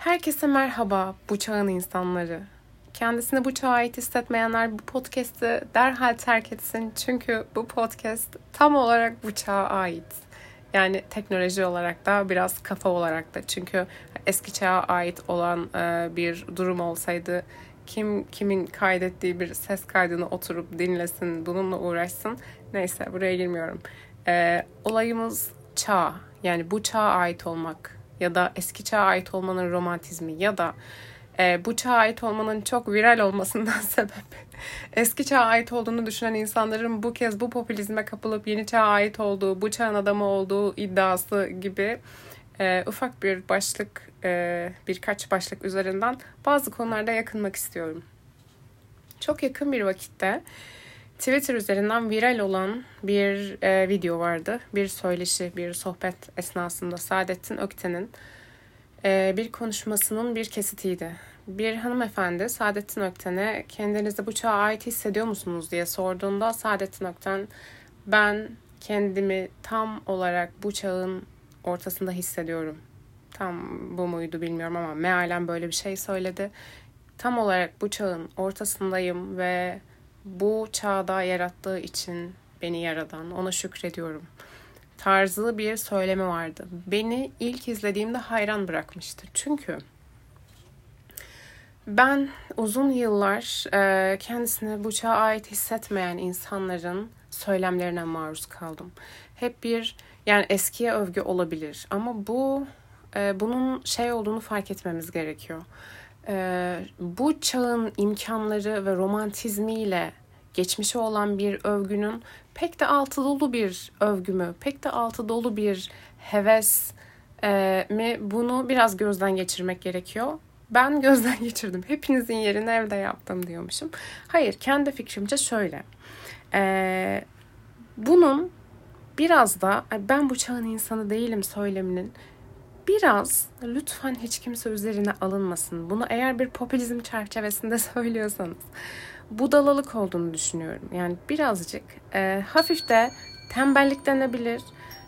Herkese merhaba bu çağın insanları. Kendisini bu çağa ait hissetmeyenler bu podcast'i derhal terk etsin. Çünkü bu podcast tam olarak bu çağa ait. Yani teknoloji olarak da biraz kafa olarak da. Çünkü eski çağa ait olan e, bir durum olsaydı kim kimin kaydettiği bir ses kaydını oturup dinlesin, bununla uğraşsın. Neyse buraya girmiyorum. E, olayımız çağ. Yani bu çağa ait olmak ya da eski çağa ait olmanın romantizmi ya da e, bu çağa ait olmanın çok viral olmasından sebep eski çağa ait olduğunu düşünen insanların bu kez bu popülizme kapılıp yeni çağa ait olduğu, bu çağın adamı olduğu iddiası gibi e, ufak bir başlık, e, birkaç başlık üzerinden bazı konularda yakınmak istiyorum. Çok yakın bir vakitte Twitter üzerinden viral olan bir e, video vardı. Bir söyleşi, bir sohbet esnasında Saadettin Ökten'in e, bir konuşmasının bir kesitiydi. Bir hanımefendi Saadettin Ökten'e kendinizi bu çağa ait hissediyor musunuz diye sorduğunda Saadettin Ökten ben kendimi tam olarak bu çağın ortasında hissediyorum. Tam bu muydu bilmiyorum ama mealen böyle bir şey söyledi. Tam olarak bu çağın ortasındayım ve bu çağda yarattığı için beni yaradan ona şükrediyorum tarzı bir söylemi vardı. Beni ilk izlediğimde hayran bırakmıştı. Çünkü ben uzun yıllar e, kendisine bu çağa ait hissetmeyen insanların söylemlerine maruz kaldım. Hep bir yani eskiye övgü olabilir ama bu e, bunun şey olduğunu fark etmemiz gerekiyor. E, bu çağın imkanları ve romantizmiyle geçmişe olan bir övgünün pek de altı dolu bir övgü mü, pek de altı dolu bir heves e, mi bunu biraz gözden geçirmek gerekiyor. Ben gözden geçirdim. Hepinizin yerini evde yaptım diyormuşum. Hayır, kendi fikrimce şöyle. E, bunun biraz da ben bu çağın insanı değilim söyleminin biraz lütfen hiç kimse üzerine alınmasın. Bunu eğer bir popülizm çerçevesinde söylüyorsanız budalalık olduğunu düşünüyorum. Yani birazcık e, hafif de tembellik denebilir.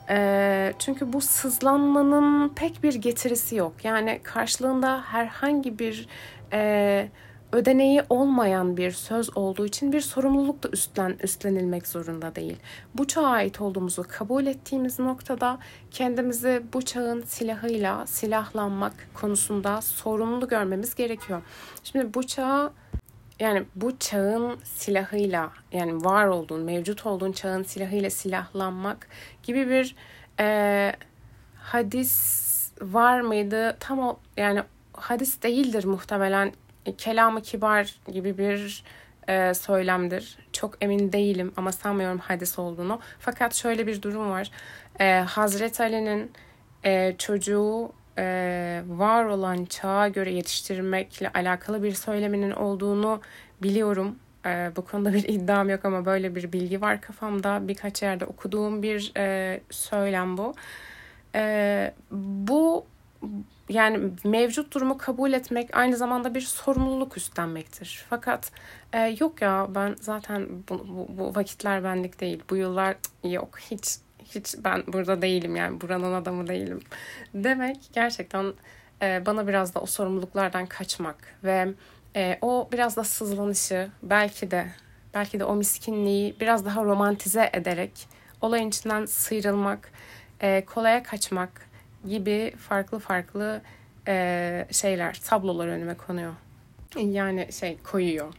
E, çünkü bu sızlanmanın pek bir getirisi yok. Yani karşılığında herhangi bir e, ödeneği olmayan bir söz olduğu için bir sorumluluk da üstlen, üstlenilmek zorunda değil. Bu çağa ait olduğumuzu kabul ettiğimiz noktada kendimizi bu çağın silahıyla silahlanmak konusunda sorumlu görmemiz gerekiyor. Şimdi bu çağa yani bu çağın silahıyla yani var olduğun, mevcut olduğun çağın silahıyla silahlanmak gibi bir e, hadis var mıydı? Tam o yani hadis değildir muhtemelen. Kelamı kibar gibi bir e, söylemdir. Çok emin değilim ama sanmıyorum hadis olduğunu. Fakat şöyle bir durum var. E, Hazreti Ali'nin e, çocuğu e, var olan çağa göre yetiştirmekle alakalı bir söyleminin olduğunu biliyorum. E, bu konuda bir iddiam yok ama böyle bir bilgi var kafamda. Birkaç yerde okuduğum bir e, söylem bu. E, bu yani mevcut durumu kabul etmek aynı zamanda bir sorumluluk üstlenmektir. Fakat e, yok ya ben zaten bu, bu, bu vakitler benlik değil. Bu yıllar yok hiç hiç ben burada değilim yani buranın adamı değilim demek gerçekten e, bana biraz da o sorumluluklardan kaçmak ve e, o biraz da sızlanışı belki de belki de o miskinliği biraz daha romantize ederek olayın içinden sıyrılmak, e, kolaya kaçmak gibi farklı farklı e, şeyler, tablolar önüme konuyor. Yani şey koyuyor.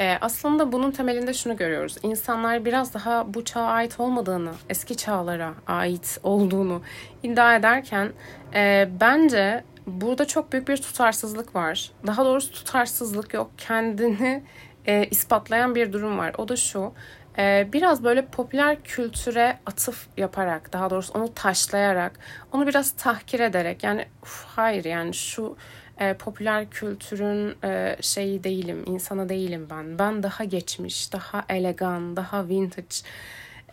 E, aslında bunun temelinde şunu görüyoruz. İnsanlar biraz daha bu çağa ait olmadığını, eski çağlara ait olduğunu iddia ederken e, bence burada çok büyük bir tutarsızlık var. Daha doğrusu tutarsızlık yok. Kendini e, ispatlayan bir durum var. O da şu. E, biraz böyle popüler kültüre atıf yaparak, daha doğrusu onu taşlayarak, onu biraz tahkir ederek yani uf, hayır yani şu e, popüler kültürün e, şeyi değilim, insanı değilim ben. Ben daha geçmiş, daha elegan, daha vintage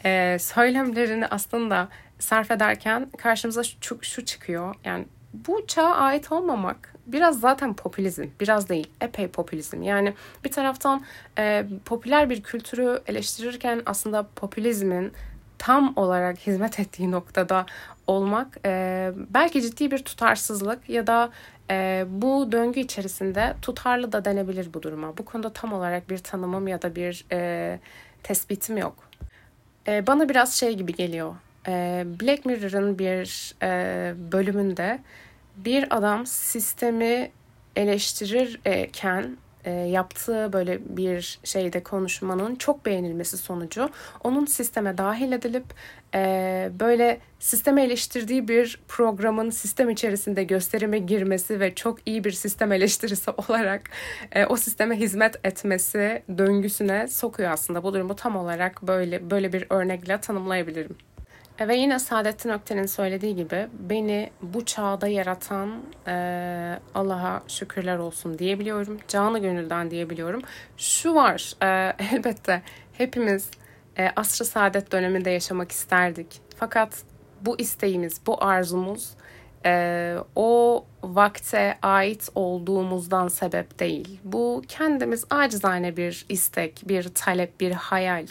e, söylemlerini aslında sarf ederken karşımıza şu, şu çıkıyor. Yani bu çağa ait olmamak biraz zaten popülizm, biraz değil, epey popülizm. Yani bir taraftan e, popüler bir kültürü eleştirirken aslında popülizmin tam olarak hizmet ettiği noktada olmak e, belki ciddi bir tutarsızlık ya da e, bu döngü içerisinde tutarlı da denebilir bu duruma. Bu konuda tam olarak bir tanımım ya da bir e, tespitim yok. E, bana biraz şey gibi geliyor. E, Black Mirror'ın bir e, bölümünde bir adam sistemi eleştirirken e, yaptığı böyle bir şeyde konuşmanın çok beğenilmesi sonucu onun sisteme dahil edilip e, böyle sisteme eleştirdiği bir programın sistem içerisinde gösterime girmesi ve çok iyi bir sistem eleştirisi olarak e, o sisteme hizmet etmesi döngüsüne sokuyor aslında. Bu durumu tam olarak böyle böyle bir örnekle tanımlayabilirim. Ve yine Saadettin Ökten'in söylediği gibi beni bu çağda yaratan e, Allah'a şükürler olsun diyebiliyorum. Canı gönülden diyebiliyorum. Şu var e, elbette hepimiz e, asr-ı saadet döneminde yaşamak isterdik. Fakat bu isteğimiz, bu arzumuz e, o vakte ait olduğumuzdan sebep değil. Bu kendimiz acizane bir istek, bir talep, bir hayal.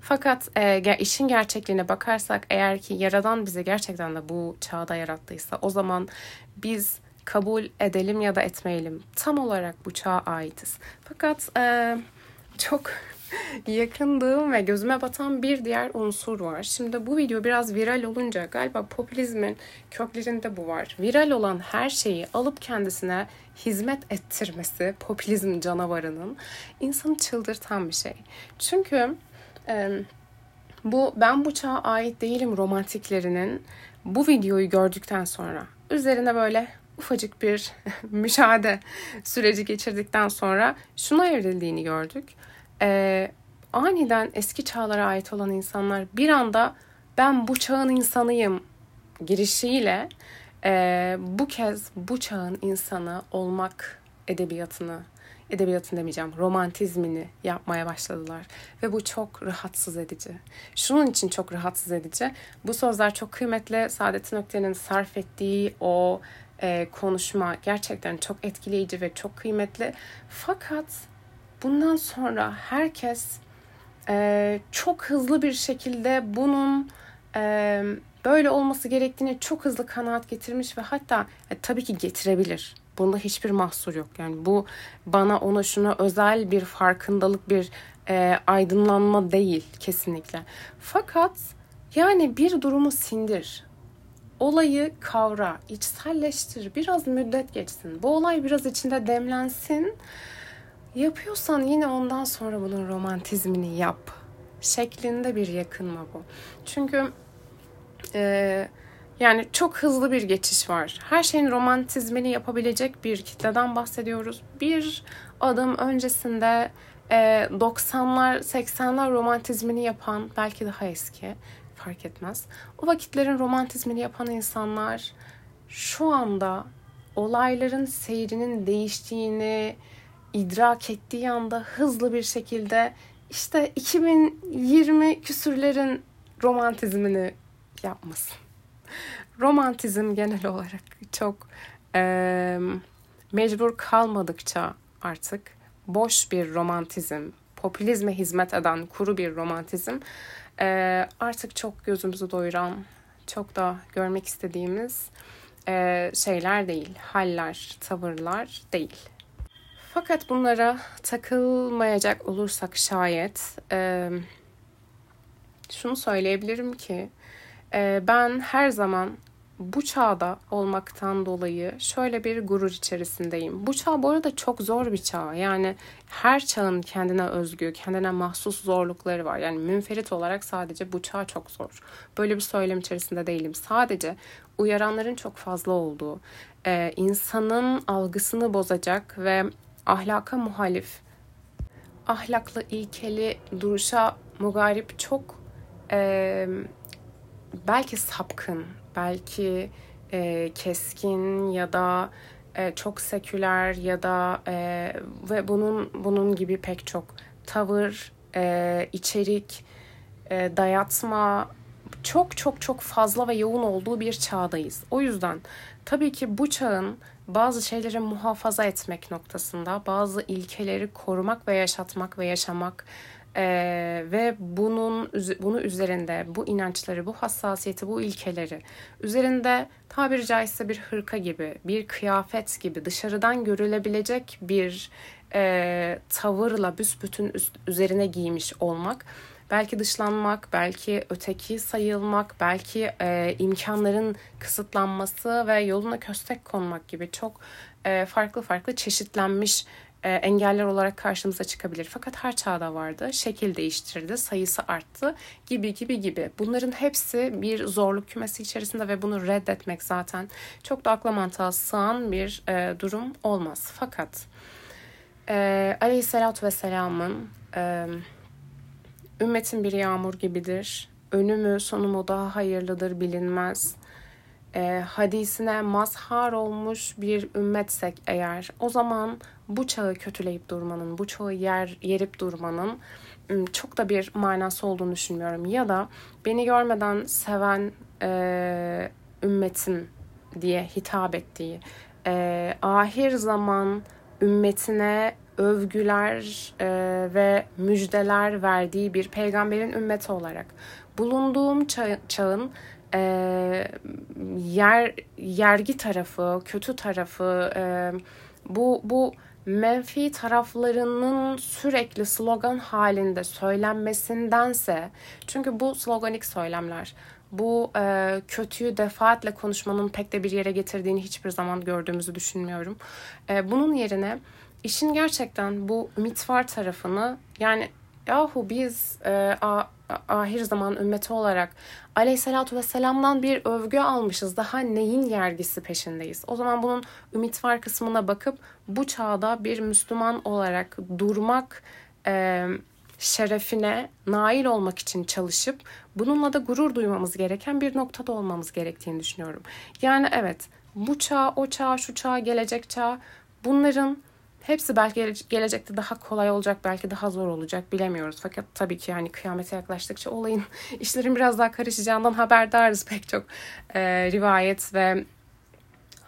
Fakat e, işin gerçekliğine bakarsak eğer ki Yaradan bizi gerçekten de bu çağda yarattıysa o zaman biz kabul edelim ya da etmeyelim. Tam olarak bu çağa aitiz. Fakat e, çok yakındığım ve gözüme batan bir diğer unsur var. Şimdi bu video biraz viral olunca galiba popülizmin köklerinde bu var. Viral olan her şeyi alıp kendisine hizmet ettirmesi popülizm canavarının insanı çıldırtan bir şey. Çünkü e, bu ben bu çağa ait değilim romantiklerinin bu videoyu gördükten sonra üzerine böyle ufacık bir müşahede süreci geçirdikten sonra şuna evrildiğini gördük e, aniden eski çağlara ait olan insanlar bir anda ben bu çağın insanıyım girişiyle e, bu kez bu çağın insanı olmak edebiyatını edebiyatını demeyeceğim romantizmini yapmaya başladılar ve bu çok rahatsız edici. Şunun için çok rahatsız edici. Bu sözler çok kıymetli. Saadettin Ökten'in sarf ettiği o e, konuşma gerçekten çok etkileyici ve çok kıymetli. Fakat bundan sonra herkes e, çok hızlı bir şekilde bunun e, böyle olması gerektiğini çok hızlı kanaat getirmiş ve hatta e, tabii ki getirebilir. Bunda hiçbir mahsur yok. Yani bu bana ona şuna özel bir farkındalık, bir e, aydınlanma değil kesinlikle. Fakat yani bir durumu sindir. Olayı kavra, içselleştir, biraz müddet geçsin. Bu olay biraz içinde demlensin Yapıyorsan yine ondan sonra bunun romantizmini yap şeklinde bir yakınma bu. Çünkü e, yani çok hızlı bir geçiş var. Her şeyin romantizmini yapabilecek bir kitleden bahsediyoruz. Bir adım öncesinde e, 90'lar 80'ler romantizmini yapan belki daha eski fark etmez. O vakitlerin romantizmini yapan insanlar şu anda olayların seyrinin değiştiğini, idrak ettiği anda hızlı bir şekilde işte 2020 küsürlerin romantizmini yapmasın. Romantizm genel olarak çok e, mecbur kalmadıkça artık boş bir romantizm, popülizme hizmet eden kuru bir romantizm e, artık çok gözümüzü doyuran, çok da görmek istediğimiz e, şeyler değil, haller, tavırlar değil. Fakat bunlara takılmayacak olursak şayet e, şunu söyleyebilirim ki e, ben her zaman bu çağda olmaktan dolayı şöyle bir gurur içerisindeyim. Bu çağ bu arada çok zor bir çağ. Yani her çağın kendine özgü, kendine mahsus zorlukları var. Yani münferit olarak sadece bu çağ çok zor. Böyle bir söylem içerisinde değilim. Sadece uyaranların çok fazla olduğu, insanın algısını bozacak ve ahlaka muhalif, ahlaklı ilkeli duruşa mugarip çok e, belki sapkın, belki e, keskin ya da e, çok seküler ya da e, ve bunun bunun gibi pek çok tavır, e, içerik, e, dayatma çok çok çok fazla ve yoğun olduğu bir çağdayız. O yüzden tabii ki bu çağın bazı şeyleri muhafaza etmek noktasında, bazı ilkeleri korumak ve yaşatmak ve yaşamak Ee, ve bunun bunu üzerinde bu inançları, bu hassasiyeti, bu ilkeleri üzerinde tabiri caizse bir hırka gibi, bir kıyafet gibi dışarıdan görülebilecek bir e, tavırla büsbütün üst, üzerine giymiş olmak belki dışlanmak, belki öteki sayılmak, belki e, imkanların kısıtlanması ve yoluna köstek konmak gibi çok e, farklı farklı çeşitlenmiş e, engeller olarak karşımıza çıkabilir. Fakat her çağda vardı. Şekil değiştirdi, sayısı arttı gibi gibi gibi. Bunların hepsi bir zorluk kümesi içerisinde ve bunu reddetmek zaten çok da akla mantığa sığan bir e, durum olmaz. Fakat e, Aleyhisselatü Vesselam'ın e, ümmetin bir yağmur gibidir. Önü mü sonu mu daha hayırlıdır bilinmez e, hadisine mazhar olmuş bir ümmetsek eğer o zaman bu çağı kötüleyip durmanın, bu çağı yer yerip durmanın çok da bir manası olduğunu düşünmüyorum. Ya da beni görmeden seven e, ümmetin diye hitap ettiği, e, ahir zaman ümmetine övgüler e, ve müjdeler verdiği bir peygamberin ümmeti olarak bulunduğum çağ, çağın e, yer yergi tarafı, kötü tarafı, e, bu bu menfi taraflarının sürekli slogan halinde söylenmesindense çünkü bu sloganik söylemler bu e, kötüyü defaatle konuşmanın pek de bir yere getirdiğini hiçbir zaman gördüğümüzü düşünmüyorum. E, bunun yerine işin gerçekten bu ümit var tarafını yani yahu biz e, a, ahir zaman ümmeti olarak aleyhissalatü vesselam'dan bir övgü almışız. Daha neyin yergisi peşindeyiz? O zaman bunun ümit var kısmına bakıp bu çağda bir Müslüman olarak durmak e, şerefine nail olmak için çalışıp bununla da gurur duymamız gereken bir noktada olmamız gerektiğini düşünüyorum. Yani evet bu çağ, o çağ, şu çağ, gelecek çağ bunların Hepsi belki gelecekte daha kolay olacak, belki daha zor olacak bilemiyoruz. Fakat tabii ki yani kıyamete yaklaştıkça olayın işlerin biraz daha karışacağından haberdarız pek çok e, rivayet ve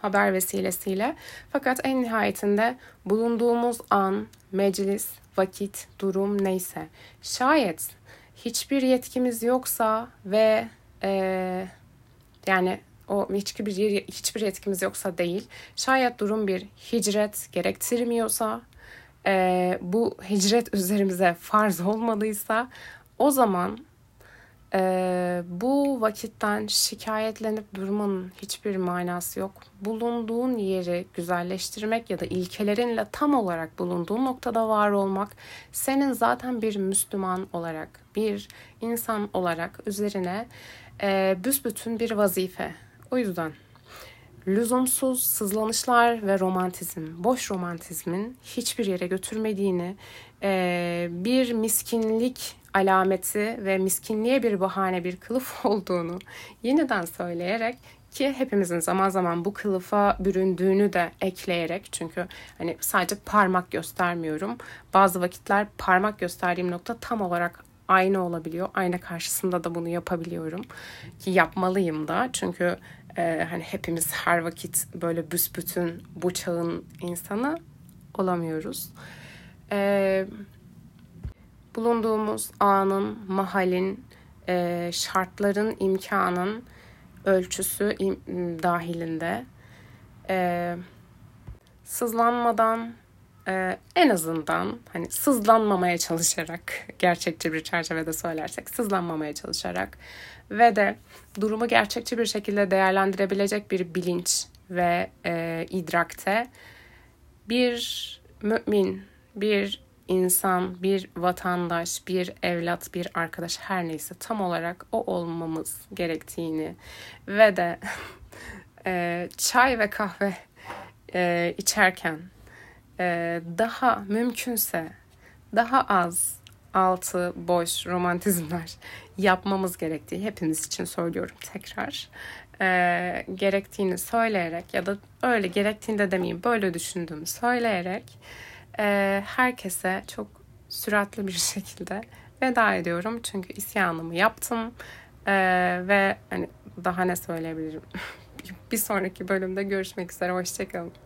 haber vesilesiyle. Fakat en nihayetinde bulunduğumuz an, meclis, vakit, durum neyse. Şayet hiçbir yetkimiz yoksa ve e, yani o hiçbir hiçbir yetkimiz yoksa değil. Şayet durum bir hicret gerektirmiyorsa, e, bu hicret üzerimize farz olmadıysa o zaman e, bu vakitten şikayetlenip durmanın hiçbir manası yok. Bulunduğun yeri güzelleştirmek ya da ilkelerinle tam olarak bulunduğun noktada var olmak senin zaten bir Müslüman olarak, bir insan olarak üzerine e, büsbütün bir vazife. O yüzden lüzumsuz sızlanışlar ve romantizm, boş romantizmin hiçbir yere götürmediğini, bir miskinlik alameti ve miskinliğe bir bahane, bir kılıf olduğunu yeniden söyleyerek ki hepimizin zaman zaman bu kılıfa büründüğünü de ekleyerek çünkü hani sadece parmak göstermiyorum. Bazı vakitler parmak gösterdiğim nokta tam olarak aynı olabiliyor. Ayna karşısında da bunu yapabiliyorum. Ki yapmalıyım da. Çünkü e, hani hepimiz her vakit böyle büsbütün bu çağın insanı olamıyoruz. E, bulunduğumuz anın, mahalin, e, şartların, imkanın ölçüsü im, dahilinde e, sızlanmadan e, en azından hani sızlanmamaya çalışarak gerçekçi bir çerçevede söylersek sızlanmamaya çalışarak ve de durumu gerçekçi bir şekilde değerlendirebilecek bir bilinç ve e, idrakte bir mümin, bir insan, bir vatandaş, bir evlat, bir arkadaş her neyse tam olarak o olmamız gerektiğini ve de e, çay ve kahve e, içerken daha mümkünse daha az altı boş romantizmler yapmamız gerektiği hepimiz için söylüyorum tekrar. E, gerektiğini söyleyerek ya da öyle gerektiğinde demeyeyim böyle düşündüğümü söyleyerek e, herkese çok süratli bir şekilde veda ediyorum. Çünkü isyanımı yaptım e, ve hani daha ne söyleyebilirim. bir sonraki bölümde görüşmek üzere. Hoşçakalın.